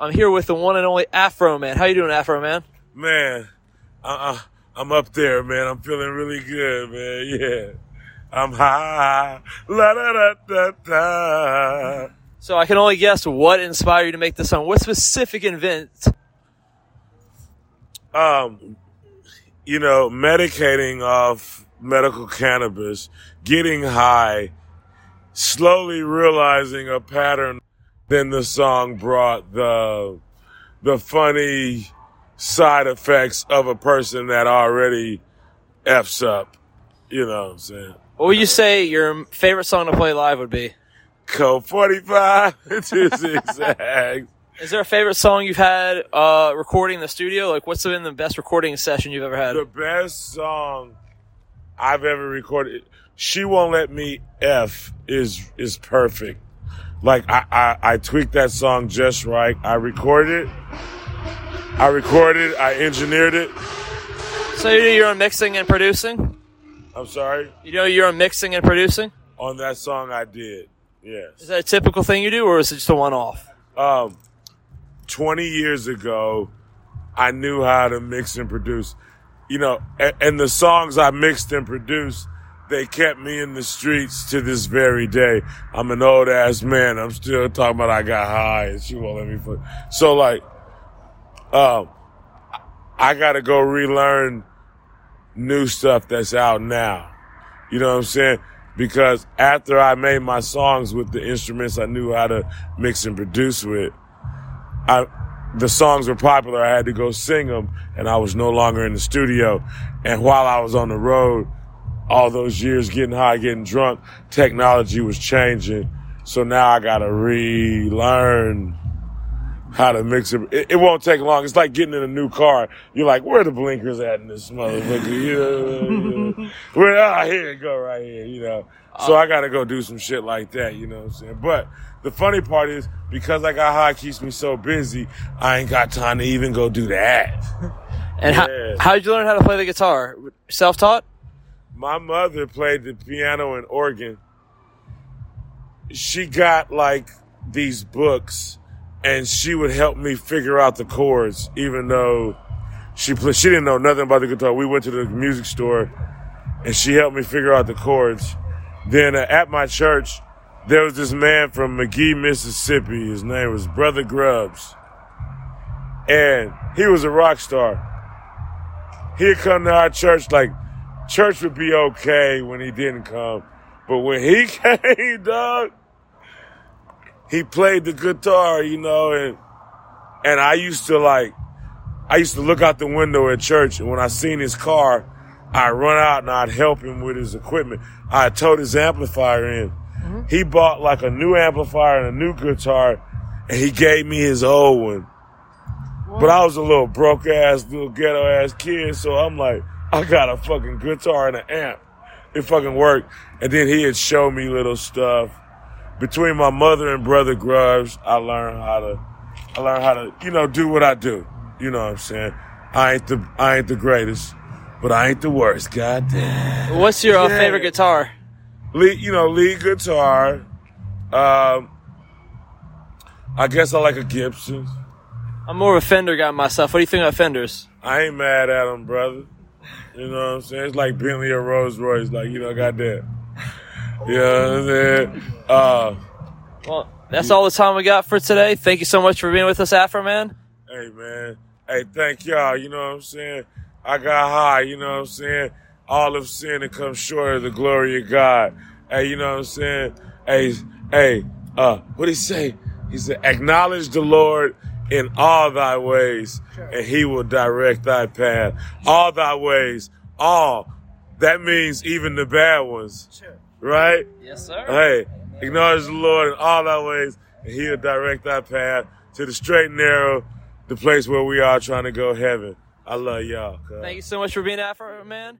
I'm here with the one and only Afroman. How you doing, Afroman? Man, uh, I'm up there, man. I'm feeling really good, man. Yeah. I'm high. La da da da da. So I can only guess what inspired you to make this song. What specific event? Um, you know, medicating off medical cannabis, getting high, slowly realizing a pattern. Then the song brought the the funny side effects of a person that already f's up. You know what I'm saying? What would you say your favorite song to play live would be? Colt 45 to zigzags. Is there a favorite song you've had uh, recording in the studio? Like, what's been the best recording session you've ever had? The best song I've ever recorded. She won't let me f is is perfect. Like I, I I tweaked that song just right. I recorded it. I recorded. I engineered it. So you do your own mixing and producing? I'm sorry. You know your own mixing and producing? On that song, I did. Yes. Is that a typical thing you do, or is it just a one-off? Um, 20 years ago, I knew how to mix and produce. You know, and, and the songs I mixed and produced, they kept me in the streets to this very day. I'm an old ass man. I'm still talking about I got high and she won't let me put. So like, um, I gotta go relearn new stuff that's out now. You know what I'm saying? Because after I made my songs with the instruments I knew how to mix and produce with, I, the songs were popular. I had to go sing them and I was no longer in the studio. And while I was on the road, all those years getting high, getting drunk, technology was changing. So now I gotta relearn how to mix it. it. It won't take long. It's like getting in a new car. You're like, where the blinkers at in this motherfucker? You know, where, ah, here it go right here, you know. So I gotta go do some shit like that, you know what I'm saying? But the funny part is, because I got high keeps me so busy, I ain't got time to even go do that. And Yeah. how did you learn how to play the guitar? Self-taught? My mother played the piano and organ. She got like these books and she would help me figure out the chords, even though she pl- she didn't know nothing about the guitar. We went to the music store and she helped me figure out the chords. Then uh, at my church, there was this man from Magee, Mississippi. His name was Brother Grubbs. And he was a rock star. He'd come to our church like church would be okay when he didn't come. But when he came, dog, he played the guitar, you know, and and I used to like I used to look out the window at church and when I seen his car, I'd run out and I'd help him with his equipment. I towed his amplifier in. Mm-hmm. He bought like a new amplifier and a new guitar and he gave me his old one. But I was a little broke ass, little ghetto ass kid, so I'm like, I got a fucking guitar and an amp. It fucking worked. And then he had show me little stuff. Between my mother and brother Grubbs, I learned how to, I learned how to, you know, do what I do. You know what I'm saying? I ain't the, I ain't the greatest, but I ain't the worst. God damn. What's your uh, Yeah. favorite guitar? Lead, you know, lead guitar. Um, I guess I like a Gibson. I'm more of a Fender guy myself. What do you think about Fenders? I ain't mad at them, brother. You know what I'm saying? It's like Bentley or Rolls Royce, like, you know, goddamn. You know what I'm saying? Uh, Well, that's all the time we got for today. Thank you so much for being with us, Afroman. hey, man. Hey, thank y'all. You know what I'm saying? I got high, you know what I'm saying? All of sin and come short of the glory of God. Hey, you know what I'm saying? Hey, hey, uh, what he say? He said, acknowledge the Lord in all thy ways and he will direct thy path. All thy ways, all. That means even the bad ones. Right? Yes, sir. Hey, acknowledge the Lord in all thy ways, and he'll direct thy path to the straight and narrow, the place where we are trying to go heaven. I love y'all. cuz. Thank you so much for being an Afroman.